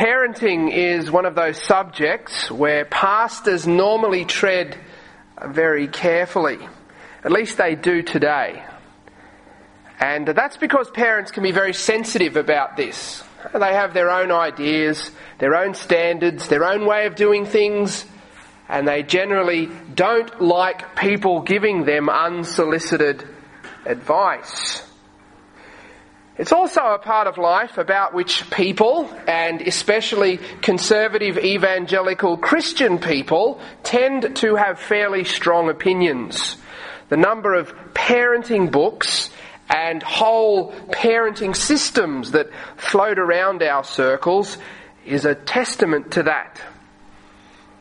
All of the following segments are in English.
Parenting is one of those subjects where pastors normally tread very carefully. At least they do today. And that's because parents can be very sensitive about this. They have their own ideas, their own standards, their own way of doing things, and they generally don't like people giving them unsolicited advice. It's also a part of life about which people, and especially conservative evangelical Christian people, tend to have fairly strong opinions. The number of parenting books and whole parenting systems that float around our circles is a testament to that.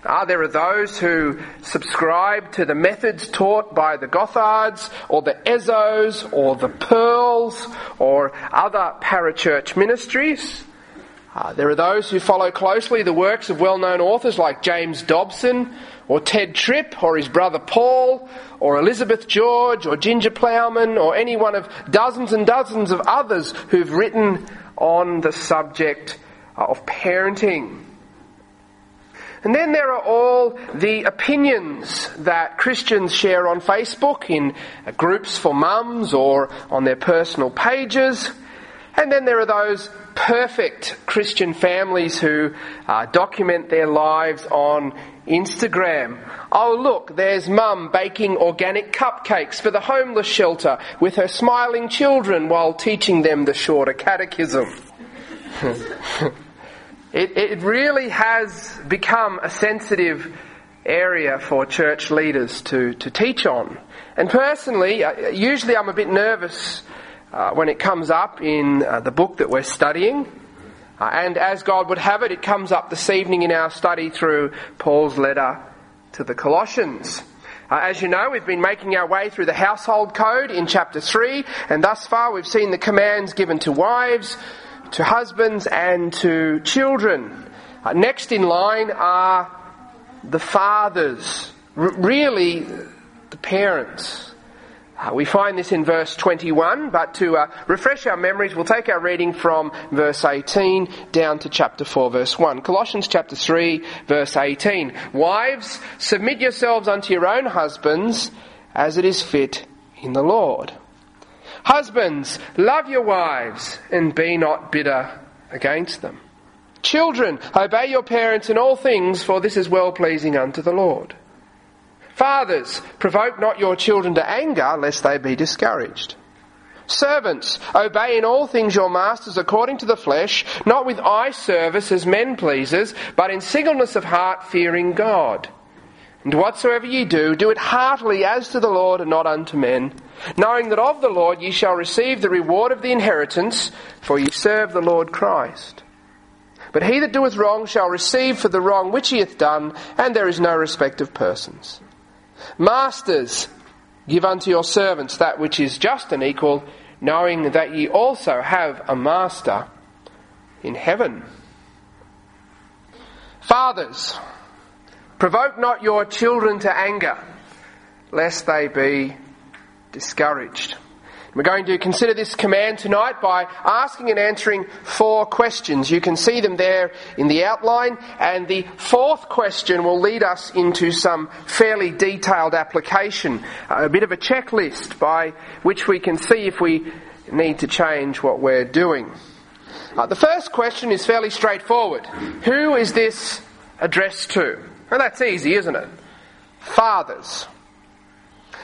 Ah, there are those who subscribe to the methods taught by the Gothards or the Ezzos or the Pearls or other parachurch ministries. Uh, there are those who follow closely the works of well-known authors like James Dobson or Tedd Tripp or his brother Paul or Elizabeth George or Ginger Plowman or any one of dozens and dozens of others who've written on the subject of parenting. And then there are all the opinions that Christians share on Facebook in groups for mums or on their personal pages. And then there are those perfect Christian families who uh, document their lives on Instagram. Oh, look, there's mum baking organic cupcakes for the homeless shelter with her smiling children while teaching them the shorter catechism. It, it really has become a sensitive area for church leaders to, to teach on. And personally, uh, usually I'm a bit nervous uh, when it comes up in uh, the book that we're studying. Uh, and as God would have it, it comes up this evening in our study through Paul's letter to the Colossians. Uh, as you know, we've been making our way through the household code in chapter 3, and thus far we've seen the commands given to wives, to husbands and to children. Uh, next in line are the fathers, R- really the parents. Uh, we find this in verse 21, but to uh, refresh our memories, we'll take our reading from verse 18 down to chapter 4, verse 1. Colossians chapter 3, verse 18. Wives, submit yourselves unto your own husbands as it is fit in the Lord. Husbands, love your wives and be not bitter against them. Children, obey your parents in all things, for this is well pleasing unto the Lord. Fathers, provoke not your children to anger, lest they be discouraged. Servants, obey in all things your masters according to the flesh, not with eye service as men pleasers, but in singleness of heart, fearing God. And whatsoever ye do, do it heartily as to the Lord and not unto men, knowing that of the Lord ye shall receive the reward of the inheritance, for ye serve the Lord Christ. But he that doeth wrong shall receive for the wrong which he hath done, and there is no respect of persons. Masters, give unto your servants that which is just and equal, knowing that ye also have a master in heaven. Fathers, Provoke not your children to anger, lest they be discouraged. We're going to consider this command tonight by asking and answering four questions. You can see them there in the outline, and the fourth question will lead us into some fairly detailed application, a bit of a checklist by which we can see if we need to change what we're doing. Uh, the first question is fairly straightforward. Who is this addressed to? Well, that's easy, isn't it? Fathers.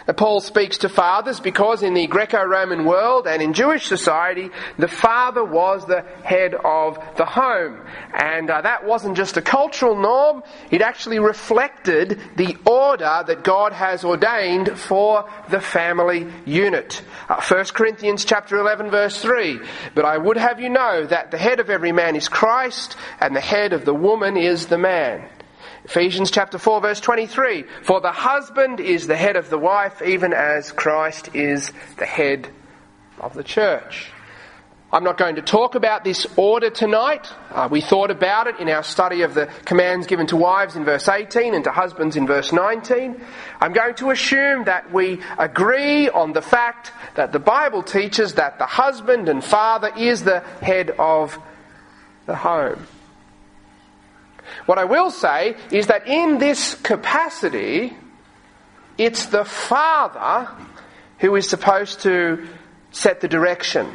Now, Paul speaks to fathers because in the Greco-Roman world and in Jewish society, the father was the head of the home. And uh, that wasn't just a cultural norm, it actually reflected the order that God has ordained for the family unit. Uh, 1 Corinthians chapter 11 verse 3. But I would have you know that the head of every man is Christ, and the head of the woman is the man. Ephesians chapter 4 verse 23. For the husband is the head of the wife, even as Christ is the head of the church. I'm not going to talk about this order tonight. Uh, we thought about it in our study of the commands given to wives in verse 18 and to husbands in verse 19. I'm going to assume that we agree on the fact that the Bible teaches that the husband and father is the head of the home. What I will say is that in this capacity, it's the father who is supposed to set the direction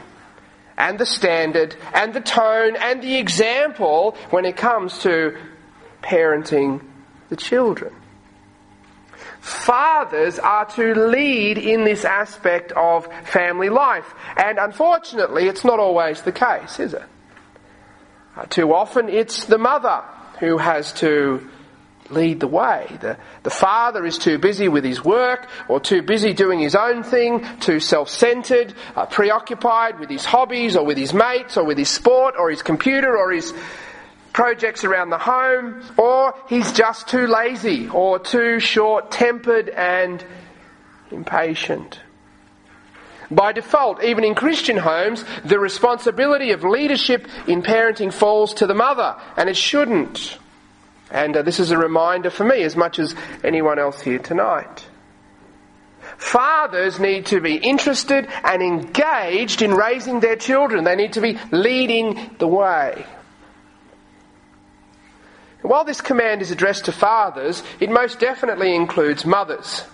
and the standard and the tone and the example when it comes to parenting the children. Fathers are to lead in this aspect of family life. And unfortunately, it's not always the case, is it? Uh, too often, it's the mother who has to lead the way. The, the father is too busy with his work or too busy doing his own thing, too self centered, uh, preoccupied with his hobbies or with his mates or with his sport or his computer or his projects around the home, or he's just too lazy or too short tempered and impatient. By default, even in Christian homes, the responsibility of leadership in parenting falls to the mother, and it shouldn't. And uh, this is a reminder for me as much as anyone else here tonight. Fathers need to be interested and engaged in raising their children. They need to be leading the way. While this command is addressed to fathers, it most definitely includes mothers.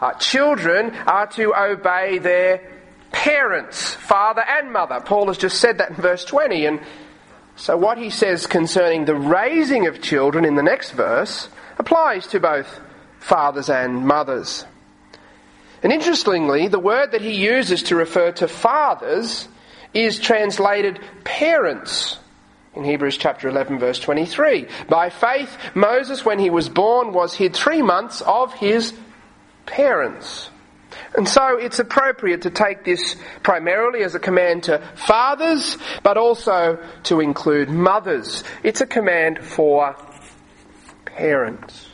Uh, children are to obey their parents, father and mother. Paul has just said that in verse 20. And so what he says concerning the raising of children in the next verse applies to both fathers and mothers. And interestingly, the word that he uses to refer to fathers is translated parents in Hebrews chapter 11 verse 23. By faith, Moses, when he was born, was hid three months of his parents. And so it's appropriate to take this primarily as a command to fathers, but also to include mothers. It's a command for parents.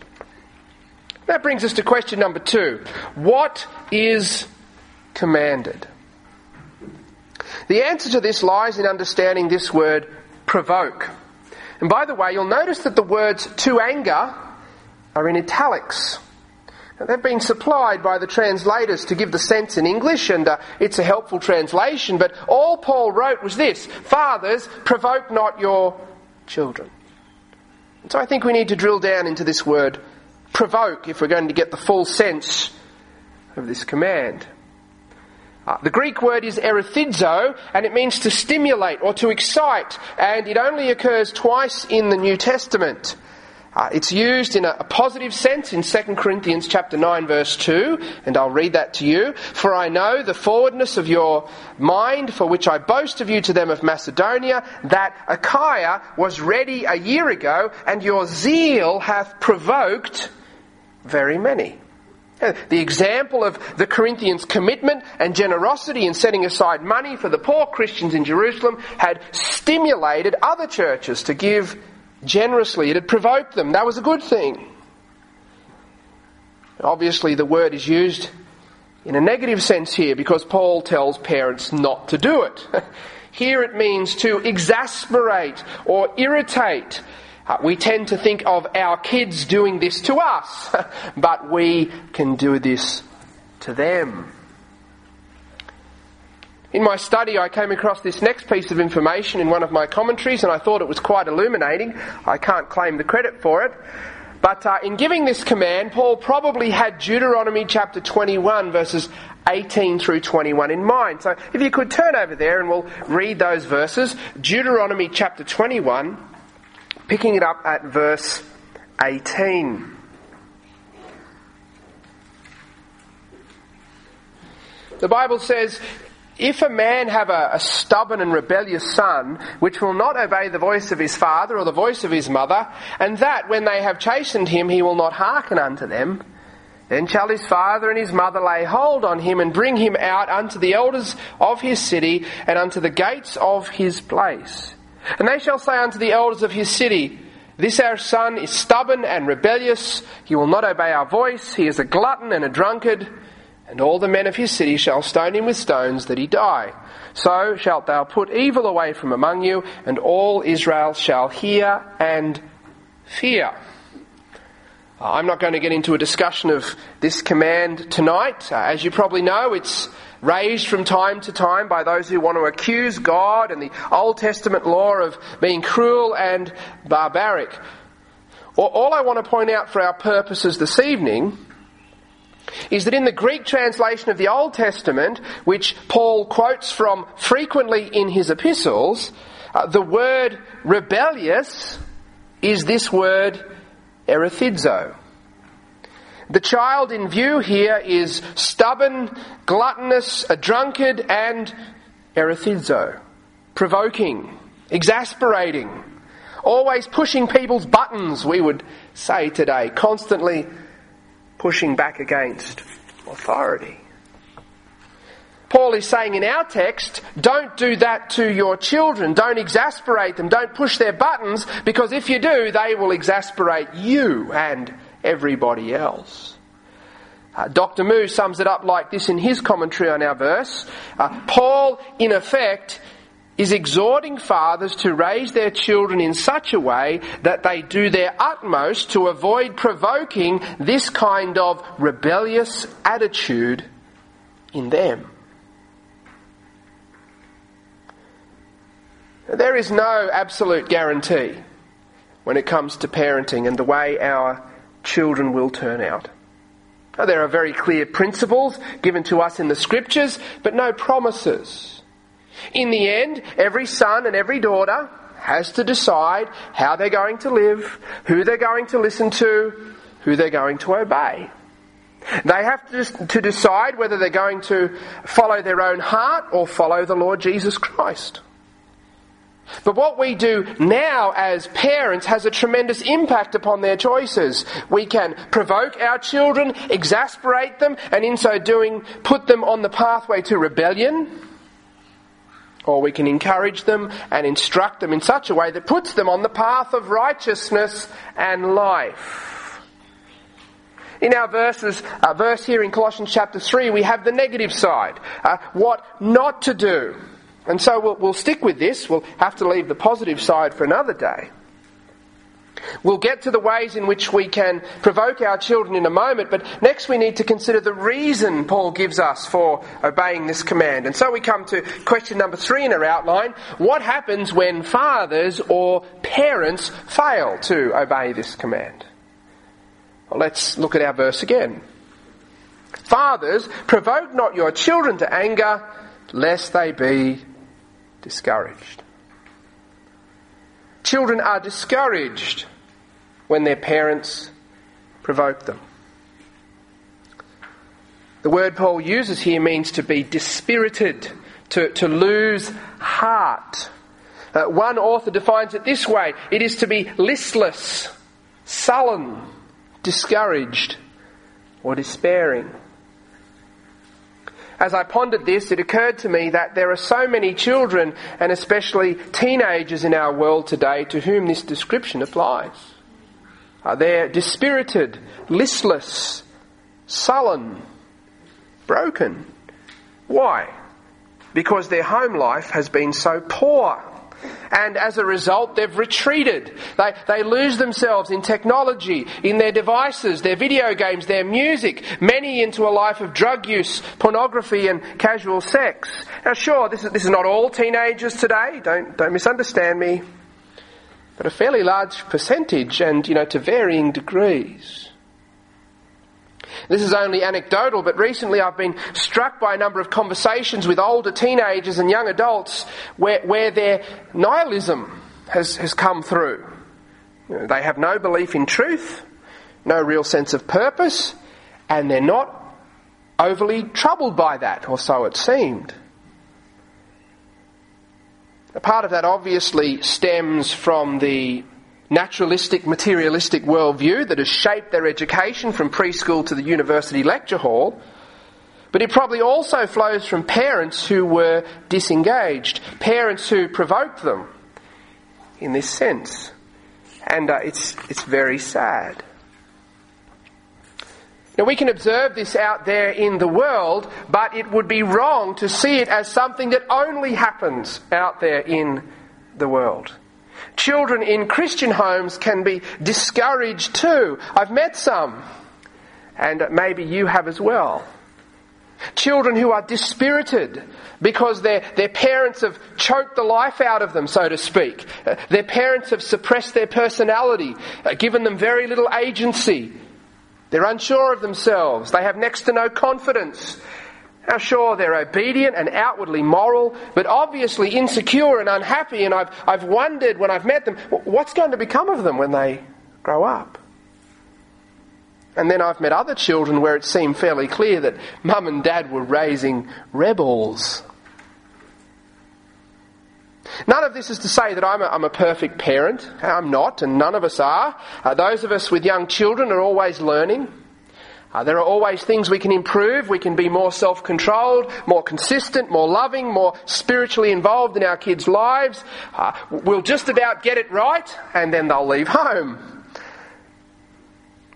That brings us to question number two. What is commanded? The answer to this lies in understanding this word provoke. And by the way, you'll notice that the words to anger are in italics. They've been supplied by the translators to give the sense in English, and uh, it's a helpful translation, but all Paul wrote was this Fathers, provoke not your children. And so I think we need to drill down into this word provoke if we're going to get the full sense of this command. Uh, the Greek word is erethizo, and it means to stimulate or to excite, and it only occurs twice in the New Testament. Uh, it's used in a, a, positive sense in 2 Corinthians chapter 9 verse 2, and I'll read that to you. For I know the forwardness of your mind, for which I boast of you to them of Macedonia, that Achaia was ready a year ago, and your zeal hath provoked very many. The example of the Corinthians' commitment and generosity in setting aside money for the poor Christians in Jerusalem had stimulated other churches to give generously. It had provoked them. That was a good thing. Obviously, the word is used in a negative sense here because Paul tells parents not to do it. Here it means to exasperate or irritate uh, we tend to think of our kids doing this to us, but we can do this to them. In my study, I came across this next piece of information in one of my commentaries, and I thought it was quite illuminating. I can't claim the credit for it. But uh, in giving this command, Paul probably had Deuteronomy chapter 21, verses 18 through 21 in mind. So if you could turn over there and we'll read those verses. Deuteronomy chapter 21, picking it up at verse 18. The Bible says, if a man have a, a, stubborn and rebellious son, which will not obey the voice of his father or the voice of his mother, and that when they have chastened him he will not hearken unto them, then shall his father and his mother lay hold on him and bring him out unto the elders of his city and unto the gates of his place. And they shall say unto the elders of his city, This our son is stubborn and rebellious. He will not obey our voice. He is a glutton and a drunkard. And all the men of his city shall stone him with stones that he die. So shalt thou put evil away from among you, and all Israel shall hear and fear. I'm not going to get into a discussion of this command tonight. Uh, as you probably know, it's raised from time to time by those who want to accuse God and the Old Testament law of being cruel and barbaric. all I want to point out for our purposes this evening is that in the Greek translation of the Old Testament, which Paul quotes from frequently in his epistles, uh, the word rebellious is this word erethizo. The child in view here is stubborn, gluttonous, a drunkard, and erethizo, provoking, exasperating, always pushing people's buttons, we would say today, constantly pushing back against authority. Paul is saying in our text, don't do that to your children. Don't exasperate them. Don't push their buttons because if you do, they will exasperate you and everybody else. Uh, Dr. Moo sums it up like this in his commentary on our verse. Uh, Paul, in effect, is exhorting fathers to raise their children in such a way that they do their utmost to avoid provoking this kind of rebellious attitude in them. There is no absolute guarantee when it comes to parenting and the way our children will turn out. There are very clear principles given to us in the scriptures, but no promises. In the end, every son and every daughter has to decide how they're going to live, who they're going to listen to, who they're going to obey. They have to, to decide whether they're going to follow their own heart or follow the Lord Jesus Christ. But what we do now as parents has a tremendous impact upon their choices. We can provoke our children, exasperate them, and in so doing, put them on the pathway to rebellion. Or we can encourage them and instruct them in such a way that puts them on the path of righteousness and life. In our verses, uh, verse here in Colossians chapter 3, we have the negative side. Uh, what not to do. And so we'll, we'll stick with this. We'll have to leave the positive side for another day. We'll get to the ways in which we can provoke our children in a moment, but next we need to consider the reason Paul gives us for obeying this command. And so we come to question number three in our outline. What happens when fathers or parents fail to obey this command? Well, let's look at our verse again. Fathers, provoke not your children to anger, lest they be discouraged. Children are discouraged when their parents provoke them. The word Paul uses here means to be dispirited, to, to lose heart. Uh, one author defines it this way it is to be listless, sullen, discouraged, or despairing. As I pondered this, it occurred to me that there are so many children, and especially teenagers in our world today, to whom this description applies. Uh, they're dispirited, listless, sullen, broken. Why? Because their home life has been so poor and as a result, they've retreated. They, they lose themselves in technology, in their devices, their video games, their music, many into a life of drug use, pornography, and casual sex. Now, sure, this is, this is not all teenagers today, don't, don't misunderstand me, but a fairly large percentage and, you know, to varying degrees. This is only anecdotal, but recently I've been struck by a number of conversations with older teenagers and young adults where, where their nihilism has, has come through. You know, they have no belief in truth, no real sense of purpose, and they're not overly troubled by that, or so it seemed. A part of that obviously stems from the naturalistic, materialistic worldview that has shaped their education from preschool to the university lecture hall. But it probably also flows from parents who were disengaged, parents who provoked them in this sense. And uh, it's, it's very sad. Now, we can observe this out there in the world, but it would be wrong to see it as something that only happens out there in the world. Children in Christian homes can be discouraged too. I've met some, and maybe you have as well. Children who are dispirited because their, their parents have choked the life out of them, so to speak. Uh, their parents have suppressed their personality, uh, given them very little agency. They're unsure of themselves. They have next to no confidence. Now, sure, they're obedient and outwardly moral, but obviously insecure and unhappy. And I've, I've wondered when I've met them, what's going to become of them when they grow up? And then I've met other children where it seemed fairly clear that mum and dad were raising rebels. None of this is to say that I'm a, I'm a perfect parent. I'm not, and none of us are. Uh, those of us with young children are always learning. Uh, there are always things we can improve. We can be more self controlled, more consistent, more loving, more spiritually involved in our kids' lives. Uh, we'll just about get it right, and then they'll leave home.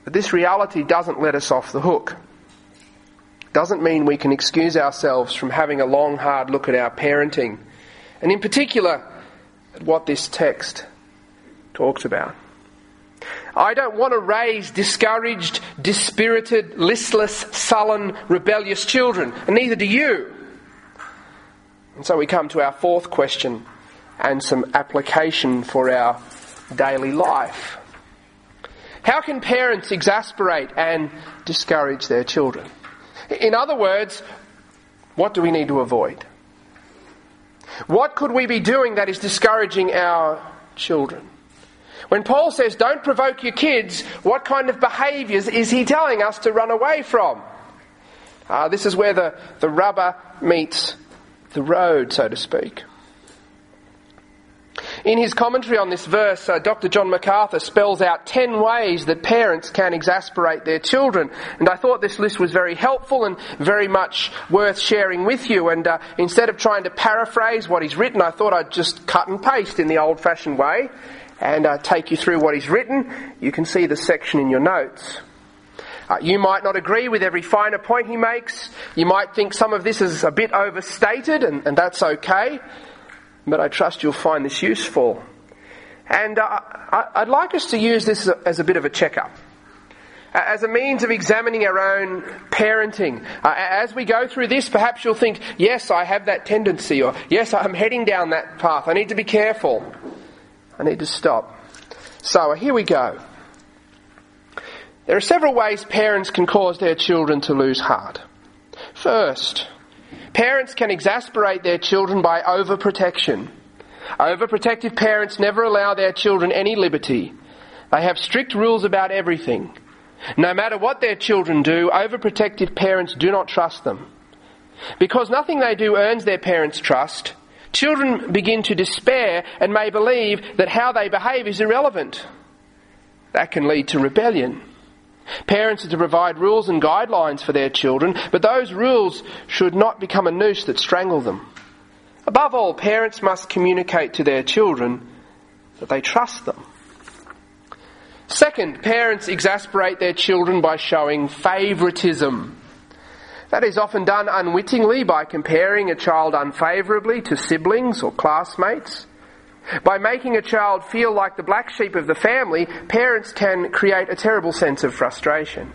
But this reality doesn't let us off the hook. Doesn't mean we can excuse ourselves from having a long, hard look at our parenting. And in particular, at what this text talks about. I don't want to raise discouraged, dispirited, listless, sullen, rebellious children, and neither do you. And so we come to our fourth question and some application for our daily life. How can parents exasperate and discourage their children? In other words, what do we need to avoid? What could we be doing that is discouraging our children? When Paul says, don't provoke your kids, what kind of behaviours is he telling us to run away from? Uh, this is where the, the rubber meets the road, so to speak. In his commentary on this verse, uh, Dr. John MacArthur spells out 10 ways that parents can exasperate their children. And I thought this list was very helpful and very much worth sharing with you. And uh, instead of trying to paraphrase what he's written, I thought I'd just cut and paste in the old fashioned way and uh, take you through what he's written. You can see the section in your notes. Uh, you might not agree with every finer point he makes. You might think some of this is a bit overstated, and, and that's okay. But I trust you'll find this useful. And uh, I, would like us to use this as a, bit of a checkup as a means of examining our own parenting. Uh, as we go through this, perhaps you'll think, yes, I have that tendency, or yes, I'm heading down that path. I need to be careful. I need to stop. So here we go. There are several ways parents can cause their children to lose heart. First, parents can exasperate their children by overprotection. Overprotective parents never allow their children any liberty. They have strict rules about everything. No matter what their children do, overprotective parents do not trust them. Because nothing they do earns their parents' trust, Children begin to despair and may believe that how they behave is irrelevant. That can lead to rebellion. Parents are to provide rules and guidelines for their children, but those rules should not become a noose that strangle them. Above all, parents must communicate to their children that they trust them. Second, parents exasperate their children by showing favouritism. That is often done unwittingly by comparing a child unfavourably to siblings or classmates. By making a child feel like the black sheep of the family, parents can create a terrible sense of frustration.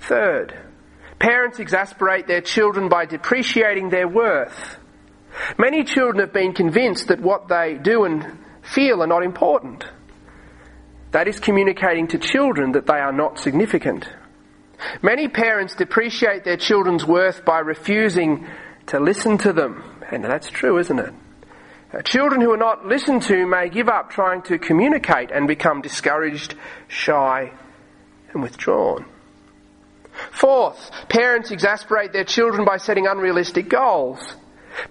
Third, parents exasperate their children by depreciating their worth. Many children have been convinced that what they do and feel are not important. That is communicating to children that they are not significant. Many parents depreciate their children's worth by refusing to listen to them. And that's true, isn't it? Uh, children who are not listened to may give up trying to communicate and become discouraged, shy, and withdrawn. Fourth, parents exasperate their children by setting unrealistic goals.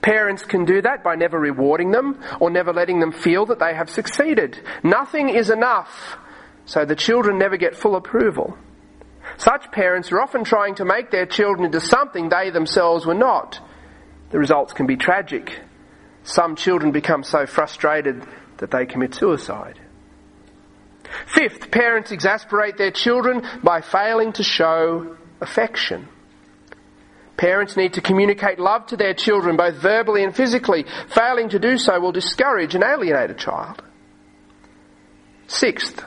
Parents can do that by never rewarding them or never letting them feel that they have succeeded. Nothing is enough, so the children never get full approval. Such parents are often trying to make their children into something they themselves were not. The results can be tragic. Some children become so frustrated that they commit suicide. Fifth, parents exasperate their children by failing to show affection. Parents need to communicate love to their children both verbally and physically. Failing to do so will discourage and alienate a child. Sixth,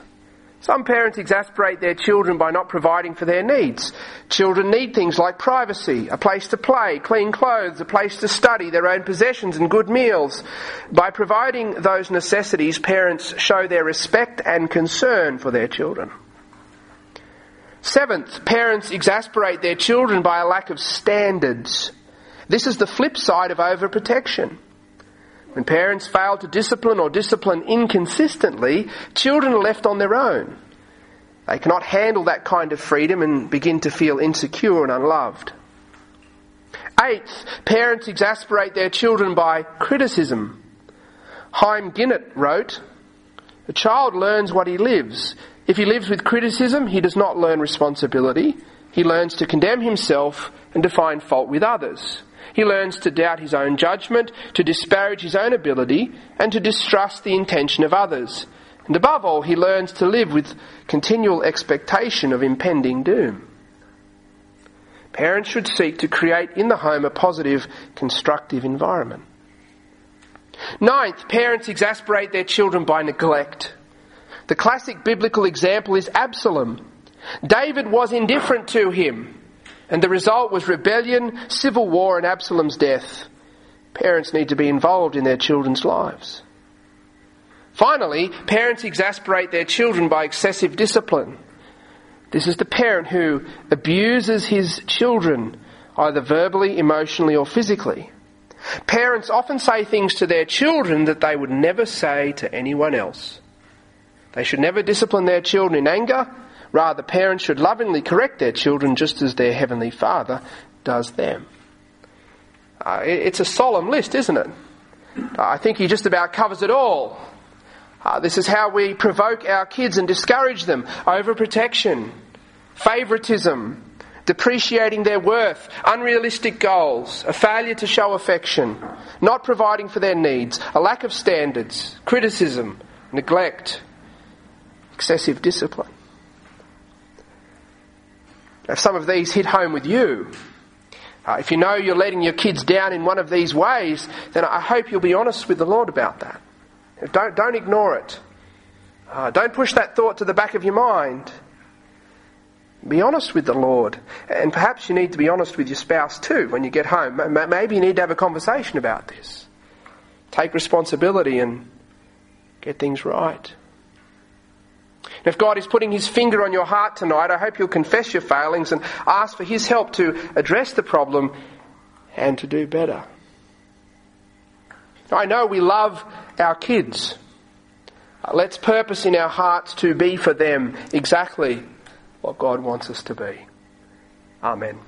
Some parents exasperate their children by not providing for their needs. Children need things like privacy, a place to play, clean clothes, a place to study, their own possessions and good meals. By providing those necessities, parents show their respect and concern for their children. Seventh, parents exasperate their children by a lack of standards. This is the flip side of overprotection. When parents fail to discipline or discipline inconsistently, children are left on their own. They cannot handle that kind of freedom and begin to feel insecure and unloved. Eighth, parents exasperate their children by criticism. Haim Ginott wrote, A child learns what he lives. If he lives with criticism, he does not learn responsibility. He learns to condemn himself and to find fault with others. He learns to doubt his own judgment, to disparage his own ability, and to distrust the intention of others. And above all, he learns to live with continual expectation of impending doom. Parents should seek to create in the home a positive, constructive environment. Ninth, parents exasperate their children by neglect. The classic biblical example is Absalom. David was indifferent to him. And the result was rebellion, civil war, and Absalom's death. Parents need to be involved in their children's lives. Finally, parents exasperate their children by excessive discipline. This is the parent who abuses his children, either verbally, emotionally, or physically. Parents often say things to their children that they would never say to anyone else. They should never discipline their children in anger Rather, parents should lovingly correct their children just as their Heavenly Father does them. Uh, it's a solemn list, isn't it? I think he just about covers it all. Uh, this is how we provoke our kids and discourage them overprotection, favoritism, depreciating their worth, unrealistic goals, a failure to show affection, not providing for their needs, a lack of standards, criticism, neglect, excessive discipline. If some of these hit home with you, uh, if you know you're letting your kids down in one of these ways, then I hope you'll be honest with the Lord about that. Don't, don't ignore it. Uh, don't push that thought to the back of your mind. Be honest with the Lord. And perhaps you need to be honest with your spouse too when you get home. Maybe you need to have a conversation about this. Take responsibility and get things right. If God is putting His finger on your heart tonight, I hope you'll confess your failings and ask for His help to address the problem and to do better. I know we love our kids. Let's purpose in our hearts to be for them exactly what God wants us to be. Amen.